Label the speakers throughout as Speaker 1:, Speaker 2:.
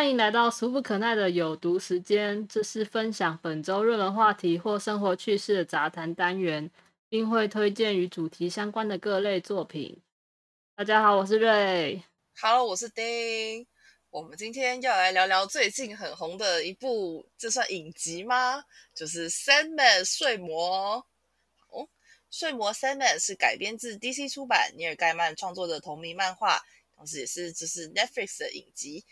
Speaker 1: 欢迎来到俗不可耐的有毒时间。这是分享本周热门话题或生活趣事的杂谈单元，并会推荐与主题相关的各类作品。大家好，我是瑞。
Speaker 2: Hello，我是丁。我们今天要来聊聊最近很红的一部，这算影集吗？就是《Sandman》睡魔。哦，《睡魔》Sandman 是改编自 DC 出版尼尔盖曼创作的同名漫画，同时也是这是 Netflix 的影集。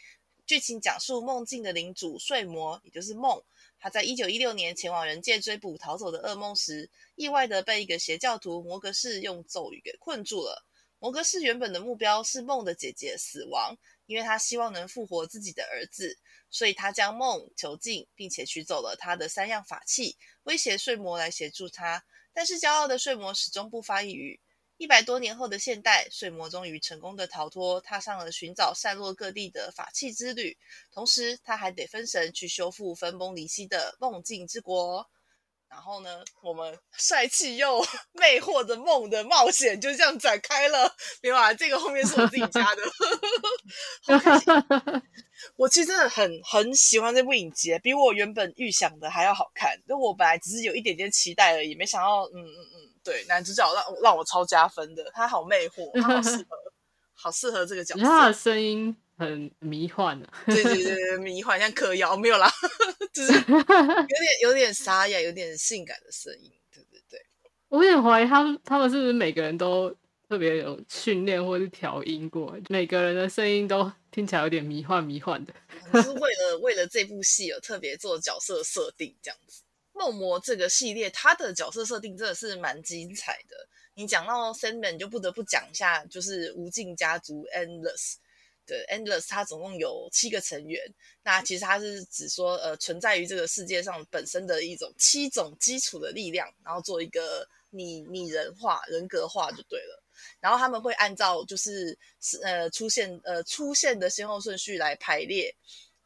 Speaker 2: 剧情讲述梦境的领主睡魔，也就是梦，他在一九一六年前往人界追捕逃走的噩梦时，意外的被一个邪教徒摩格士用咒语给困住了。摩格士原本的目标是梦的姐姐死亡，因为他希望能复活自己的儿子，所以他将梦囚禁，并且取走了他的三样法器，威胁睡魔来协助他。但是骄傲的睡魔始终不发一语。一百多年后的现代，睡魔终于成功的逃脱，踏上了寻找散落各地的法器之旅。同时，他还得分神去修复分崩离析的梦境之国。然后呢，我们帅气又 魅惑的梦的冒险就这样展开了。别啊，这个后面是我自己加的。我其实真的很很喜欢这部影集，比我原本预想的还要好看。就我本来只是有一点点期待而已，没想到，嗯嗯嗯。对，男主角让让我超加分的，他好魅惑，他好适合，好适合这个角色。
Speaker 1: 他的声音很迷幻
Speaker 2: 啊，对对对，迷幻像嗑药没有啦，就是有点有点沙哑，有点性感的声音。对对对，
Speaker 1: 我有点怀疑他们他们是不是每个人都特别有训练或是调音过，每个人的声音都听起来有点迷幻迷幻的，
Speaker 2: 是为了为了这部戏有特别做角色设定这样子。梦魔这个系列，它的角色设定真的是蛮精彩的。你讲到 Sandman，就不得不讲一下，就是无尽家族 Endless 对 Endless，它总共有七个成员。那其实它是指说，呃，存在于这个世界上本身的一种七种基础的力量，然后做一个拟拟人化、人格化就对了。然后他们会按照就是是呃出现呃出现的先后顺序来排列，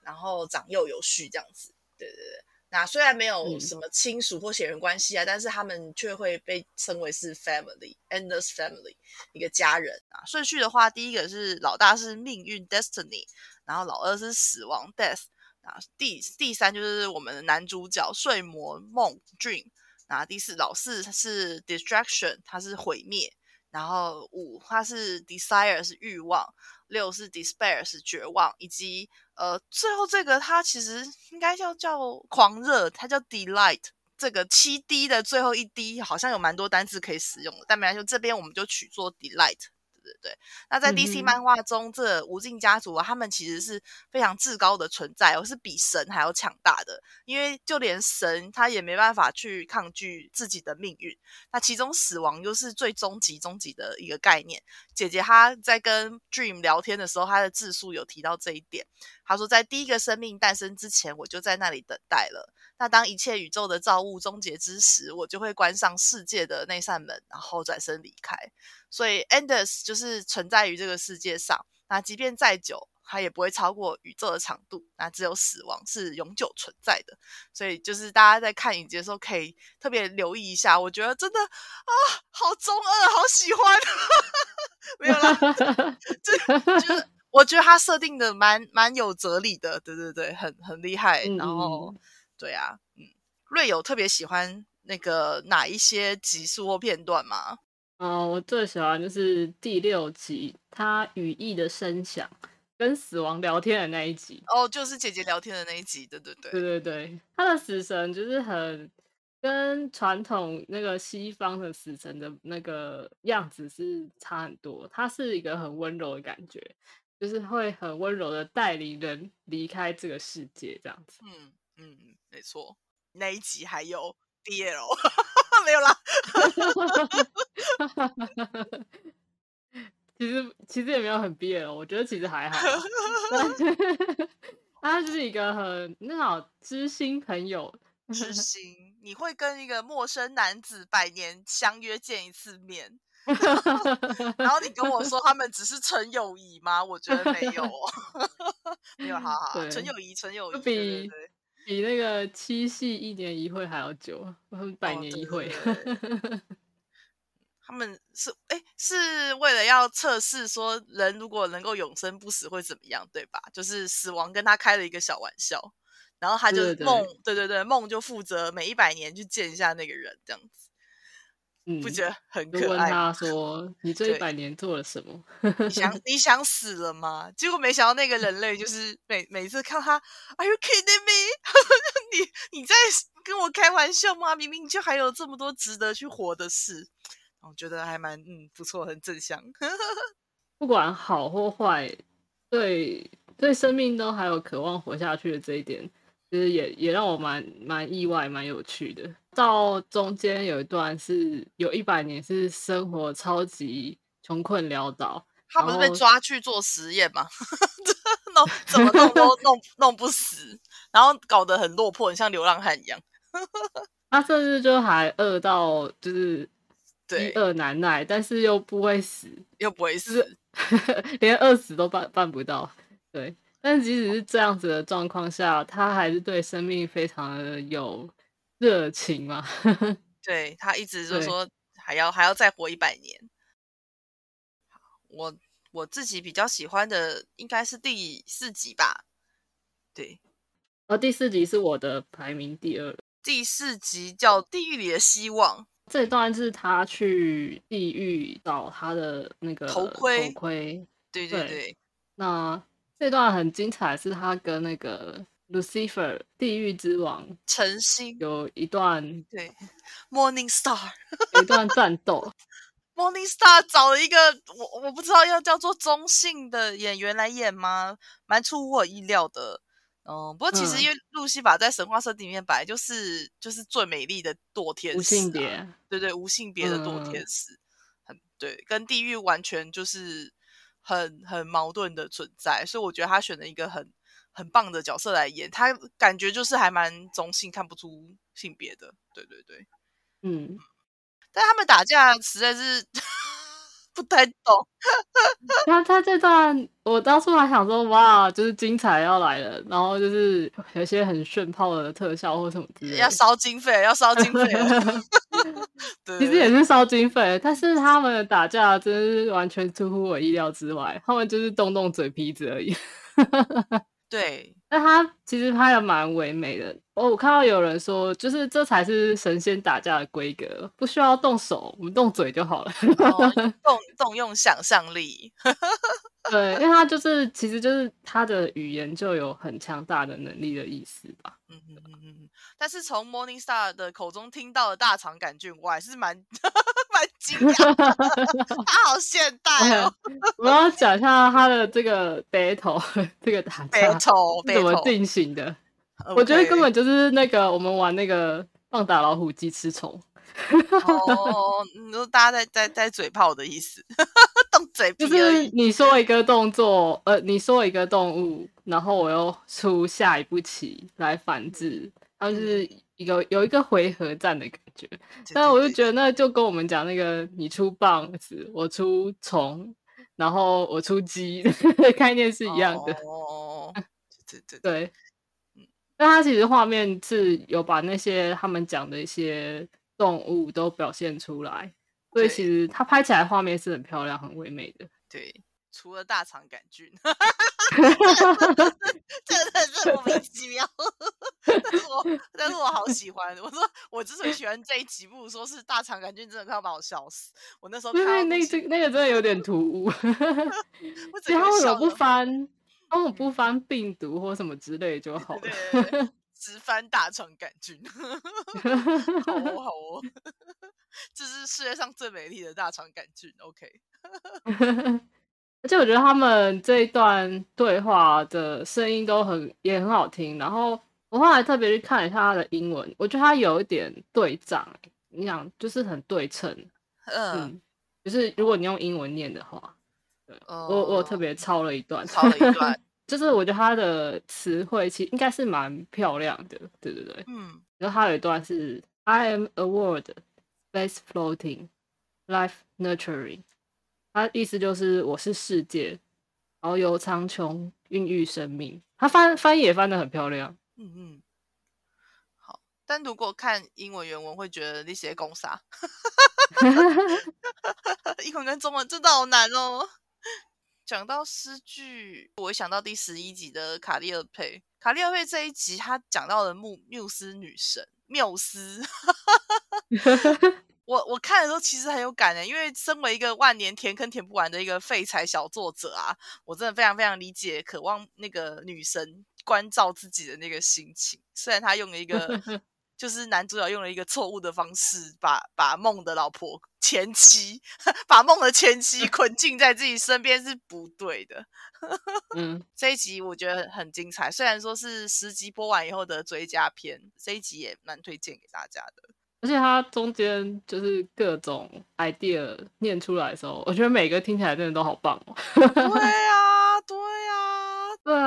Speaker 2: 然后长幼有序这样子。对对对。那虽然没有什么亲属或血缘关系啊，但是他们却会被称为是 family，endless family，一个家人啊。顺序的话，第一个是老大是命运 destiny，然后老二是死亡 death，啊，第第三就是我们的男主角睡魔梦 dream，那第四老四是 distraction，它是毁灭，然后五它是 desire 是欲望，六是 despair 是绝望，以及。呃，最后这个它其实应该叫叫狂热，它叫 delight。这个七 D 的最后一滴好像有蛮多单字可以使用的，但没关系，这边我们就取做 delight。对对，那在 DC 漫画中，这无尽家族啊，他们其实是非常至高的存在，而是比神还要强大的。因为就连神他也没办法去抗拒自己的命运。那其中死亡又是最终极、终极的一个概念。姐姐她在跟 Dream 聊天的时候，她的自述有提到这一点。她说，在第一个生命诞生之前，我就在那里等待了。那当一切宇宙的造物终结之时，我就会关上世界的那扇门，然后转身离开。所以，endless 就是存在于这个世界上。那即便再久，它也不会超过宇宙的长度。那只有死亡是永久存在的。所以，就是大家在看影集的时候，可以特别留意一下。我觉得真的啊，好中二，好喜欢。没有啦，这就是 我觉得它设定的蛮蛮有哲理的。对对对，很很厉害。然后。对啊，嗯，瑞有特别喜欢那个哪一些集数或片段吗？
Speaker 1: 哦，我最喜欢就是第六集，他羽翼的声响跟死亡聊天的那一集。
Speaker 2: 哦，就是姐姐聊天的那一集，对对对，
Speaker 1: 对对对，他的死神就是很跟传统那个西方的死神的那个样子是差很多，他是一个很温柔的感觉，就是会很温柔的带领人离开这个世界这样子。
Speaker 2: 嗯嗯。没错，那一集还有 BL，没有啦。
Speaker 1: 其实其实也没有很 BL，我觉得其实还好。他就是一个很那种知心朋友，
Speaker 2: 知心。你会跟一个陌生男子百年相约见一次面，然后你跟我说他们只是纯友谊吗？我觉得没有，哦没有，好好，纯友谊，纯友谊，
Speaker 1: 比。比那个七夕一年一会还要久，百年一会，
Speaker 2: 他们是哎是为了要测试说人如果能够永生不死会怎么样，对吧？就是死亡跟他开了一个小玩笑，然后他就梦，对对对，梦就负责每一百年去见一下那个人，这样子，
Speaker 1: 嗯，
Speaker 2: 不觉得很可爱？
Speaker 1: 问他说：“你这一百年做了什么
Speaker 2: 你想你想死了吗？结果没想到那个人类就是每每次看他，Are you kidding me？你你在跟我开玩笑吗？明明就还有这么多值得去活的事，我觉得还蛮嗯不错，很正向。”
Speaker 1: 不管好或坏，对对生命都还有渴望活下去的这一点，其实也也让我蛮蛮意外、蛮有趣的。到中间有一段是有一百年是生活超级穷困潦倒，
Speaker 2: 他不是被抓去做实验吗？弄怎么弄都 弄弄不死，然后搞得很落魄，很像流浪汉一样。
Speaker 1: 他甚至就还饿到就是
Speaker 2: 对
Speaker 1: 饥饿难耐，但是又不会死，
Speaker 2: 又不会死，
Speaker 1: 连饿死都办办不到。对，但即使是这样子的状况下，他还是对生命非常的有热情嘛。
Speaker 2: 对他一直就
Speaker 1: 对
Speaker 2: 说还要还要再活一百年。我我自己比较喜欢的应该是第四集吧，对，
Speaker 1: 而第四集是我的排名第二，
Speaker 2: 第四集叫《地狱里的希望》，
Speaker 1: 这一段是他去地狱找他的那个
Speaker 2: 头盔
Speaker 1: 头盔。对
Speaker 2: 对对对，
Speaker 1: 那这段很精彩，是他跟那个 Lucifer 地狱之王
Speaker 2: 晨星，
Speaker 1: 有一段
Speaker 2: 对，Morning Star。
Speaker 1: 有一段战斗。
Speaker 2: Morning Star 找了一个我我不知道要叫做中性的演员来演吗？蛮出乎我意料的。嗯，不过其实
Speaker 1: 嗯
Speaker 2: 因为路西法在神话设定里面本来就是就是最美丽的堕天使、啊，
Speaker 1: 无性别，
Speaker 2: 对对，无性别的堕
Speaker 1: 嗯
Speaker 2: 天使，很对，跟地狱完全就是很很矛盾的存在，所以我觉得他选了一个很很棒的角色来演，他感觉就是还蛮中性，看不出性别的，对对对。
Speaker 1: 嗯，
Speaker 2: 但他们打架实在是 不太懂，
Speaker 1: 他他这段我当初还想说，哇，就是精彩要来了，然后就是有些很炫炮的特效或什么之类
Speaker 2: 要
Speaker 1: 的。
Speaker 2: 烧经费，要烧经费。对，
Speaker 1: 其实也是烧经费，但是他们的打架真是完全出乎我意料之外，他们就是动动嘴皮子而已。
Speaker 2: 对
Speaker 1: 那他其实拍的蛮唯美的。哦，我看到有人说，就是这才是神仙打架的规格，不需要动手，我们动嘴就好了。
Speaker 2: 哦 动动用想象力，
Speaker 1: 对，因为他就是其实就是他的语言就有很强大的能力的意思吧。
Speaker 2: 嗯嗯嗯嗯嗯。但是从 Morning Star 的口中听到的大肠杆菌，我还是蛮蛮惊讶，他好现代哦，
Speaker 1: 我要讲一下他的这个 battle 这个打
Speaker 2: 北
Speaker 1: 架
Speaker 2: 丑北丑，
Speaker 1: 是怎么进行的。我觉得根本就是那个我们玩那个棒打老虎鸡吃虫，
Speaker 2: 哦，你说大家在在在嘴炮的意思，动嘴皮
Speaker 1: 就。是你说一个动作，呃，你说一个动物，然后我又出下一步棋来反制，它就是一个有一个回合战的感觉。
Speaker 2: 对
Speaker 1: 但我就觉得那就跟我们讲那个你出棒子，我出虫，然后我出鸡的概念是一样的。
Speaker 2: 哦，对对对，
Speaker 1: 对，但它其实画面是有把那些他们讲的一些动物都表现出来，所以其实它拍起来画面是很漂亮、很唯美的。
Speaker 2: 对，除了大肠杆菌，真的是莫名其妙。但是我好喜欢。我说我之所以 喜欢这一集，不如说是大肠杆菌真的快要把我笑死。我那时候看，到
Speaker 1: 那
Speaker 2: 不行
Speaker 1: 这那个真的有点突兀。
Speaker 2: 我
Speaker 1: 其实他
Speaker 2: 整个
Speaker 1: 为什么不翻？哦，我不翻病毒或什么之类就好了。
Speaker 2: 对对对直翻大肠杆菌，好 哦好哦，这是世界上最美丽的大肠杆菌。OK，
Speaker 1: 而且我觉得他们这一段对话的声音都很也很好听。然后我后来特别去看了一下他的英文，我觉得他有一点对仗，你想就是很对称。
Speaker 2: 嗯，
Speaker 1: 嗯，就是如果你用英文念的话，
Speaker 2: 哦
Speaker 1: 我我特别抄了一段，
Speaker 2: 抄了一段，
Speaker 1: 就是我觉得他的词汇其实应该是蛮漂亮的，对对对。
Speaker 2: 嗯
Speaker 1: 然后他有一段是 I am a world, space floating, life nurturing，它意思就是我是世界，然后由苍穹孕育生命。他翻翻译也翻的很漂亮，
Speaker 2: 嗯嗯，好，但如果看英文原文，会觉得那些公啥，英文跟中文真的好难哦。讲到诗句，我想到第十一集的卡利尔佩。卡利尔佩这一集，他讲到了缪缪斯女神缪斯。我我看的时候其实很有感的，因为身为一个万年填坑填不完的一个废柴小作者啊，我真的非常非常理解渴望那个女神关照自己的那个心情。虽然他用了一个，就是男主角用了一个错误的方式，把把梦的老婆前妻，把梦的前妻 捆禁在自己身边是不对的。嗯，这一集我觉得很精彩，虽然说是十集播完以后的追加片，这一集也蛮推荐给大家的。
Speaker 1: 而且它中间就是各种 idea 念出来的时候，我觉得每个听起来真的都好棒哦。
Speaker 2: 对啊，对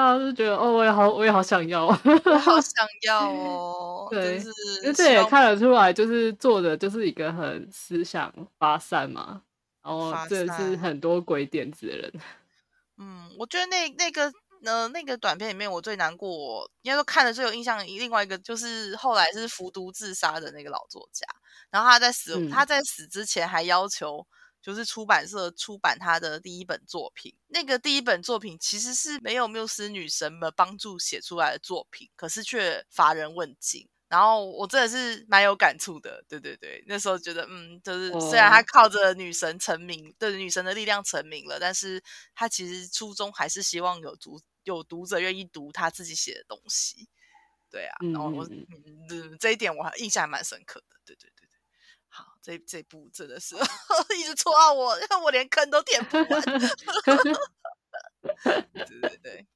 Speaker 2: 啊，
Speaker 1: 对啊，就觉得哦，我也好，我也好想要，我
Speaker 2: 好 想要哦。对，
Speaker 1: 就是这也看得出来，就是做的就是一个很思想发散嘛，然后这是很多鬼点子的人。
Speaker 2: 嗯，我觉得那那个。呃，那个短片里面，我最难过，应该说看的最有印象。另外一个就是后来是服毒自杀的那个老作家，然后他在死，他在死之前还要求，就是出版社出版他的第一本作品。那个第一本作品其实是没有缪斯女神们帮助写出来的作品，可是却乏人问津。然后我真的是蛮有感触的，对对对，那时候觉得，嗯，就是虽然他靠着女神成名，对女神的力量成名了，但是他其实初衷还是希望有读有读者愿意读他自己写的东西，对啊，然后我嗯这一点我印象还蛮深刻的，对对这这部真的是 一直戳到我，让 我连坑都填不完，对对对。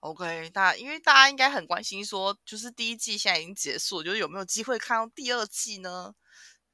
Speaker 2: OK，大因为大家应该很关心，说就是第一季现在已经结束，就是有没有机会看到第二季呢？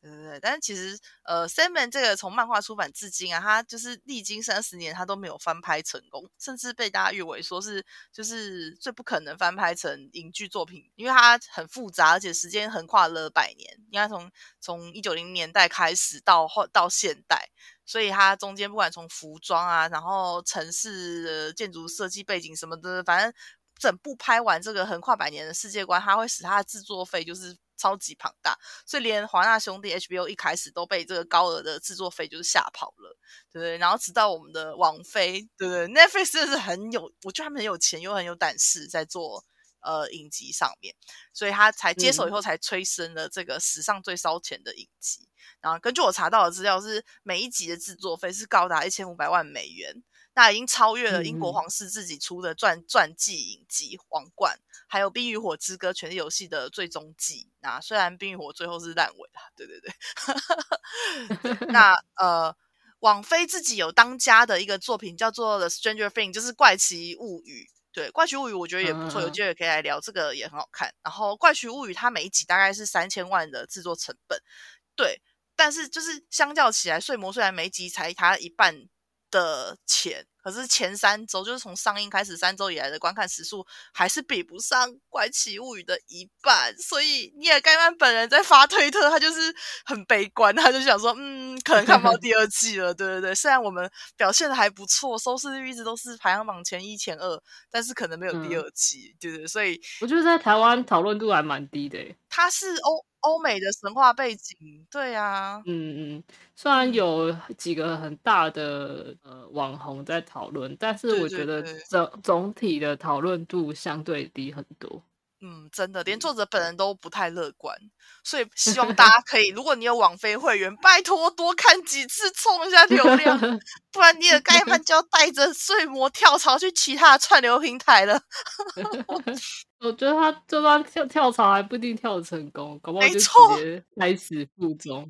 Speaker 2: 对对对，但是其实呃，Simon 这个从漫画出版至今啊，他就是历经三十年，他都没有翻拍成功，甚至被大家誉为说是就是最不可能翻拍成影剧作品，因为它很复杂，而且时间横跨了百年，应该从从一九零年代开始到后到现代。所以它中间不管从服装啊，然后城市建筑设计背景什么的，反正整部拍完这个横跨百年的世界观，它会使它的制作费就是超级庞大。所以连华纳兄弟 HBO 一开始都被这个高额的制作费就是吓跑了，对不对？然后直到我们的王菲，对不对？Netflix 真的是很有，我觉得他们很有钱又很有胆识，在做呃影集上面，所以他才接手以后才催生了这个史上最烧钱的影集。然后根据我查到的资料，是每一集的制作费是高达一千五百万美元，那已经超越了英国皇室自己出的传传记影集《皇冠》，还有《冰与火之歌：权力游戏》的最终季。那虽然《冰与火》最后是烂尾了，对对对。那呃，网飞自己有当家的一个作品叫做《The Stranger Things》，就是《怪奇物语》。对，《怪奇物语》我觉得也不错，有机会可以来聊，这个也很好看。然后，《怪奇物语》它每一集大概是三千万的制作成本，对。但是就是相较起来，《睡魔》虽然每集才它一半的钱，可是前三周就是从上映开始三周以来的观看时数，还是比不上《怪奇物语》的一半。所以尼尔盖曼本人在发推特，他就是很悲观，他就想说，嗯，可能看不到第二季了。对对对，虽然我们表现的还不错，收视率一直都是排行榜前一、前二，但是可能没有第二季，对对？所以
Speaker 1: 我觉得在台湾讨论度还蛮低的。
Speaker 2: 他是欧。欧美的神话背景，对呀，
Speaker 1: 嗯嗯，虽然有几个很大的呃网红在讨论，但是我觉得总总体的讨论度相对低很多。
Speaker 2: 嗯，真的，连作者本人都不太乐观，所以 希望大家可以，如果你有网飞会员，拜托多看几次，冲一下流量，不然你的盖曼就要带着睡魔跳槽去其他串流平台了。
Speaker 1: 我觉得他就算跳跳槽，还不一定跳成功，搞不好就直接开始负中。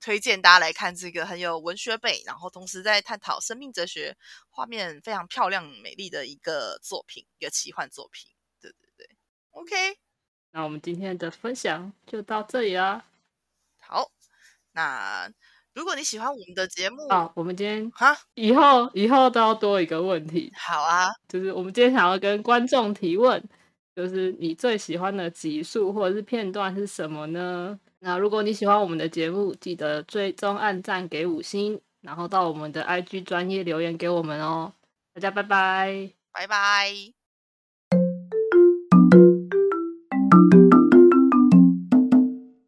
Speaker 2: 推荐大家来看这个很有文学背，然后同时在探讨生命哲学，画面非常漂亮美丽的一个作品，一个奇幻作品。OK，
Speaker 1: 那我们今天的分享就到这里啦。
Speaker 2: 好，那如果你喜欢我们的节目
Speaker 1: 啊，我们今天哈以后以后都要多一个问题。
Speaker 2: 好啊，
Speaker 1: 就是我们今天想要跟观众提问，就是你最喜欢的集数或者是片段是什么呢？那如果你喜欢我们的节目，记得追踪、按赞、给五星，然后到我们的 IG 专业留言给我们哦。大家拜拜，
Speaker 2: 拜拜。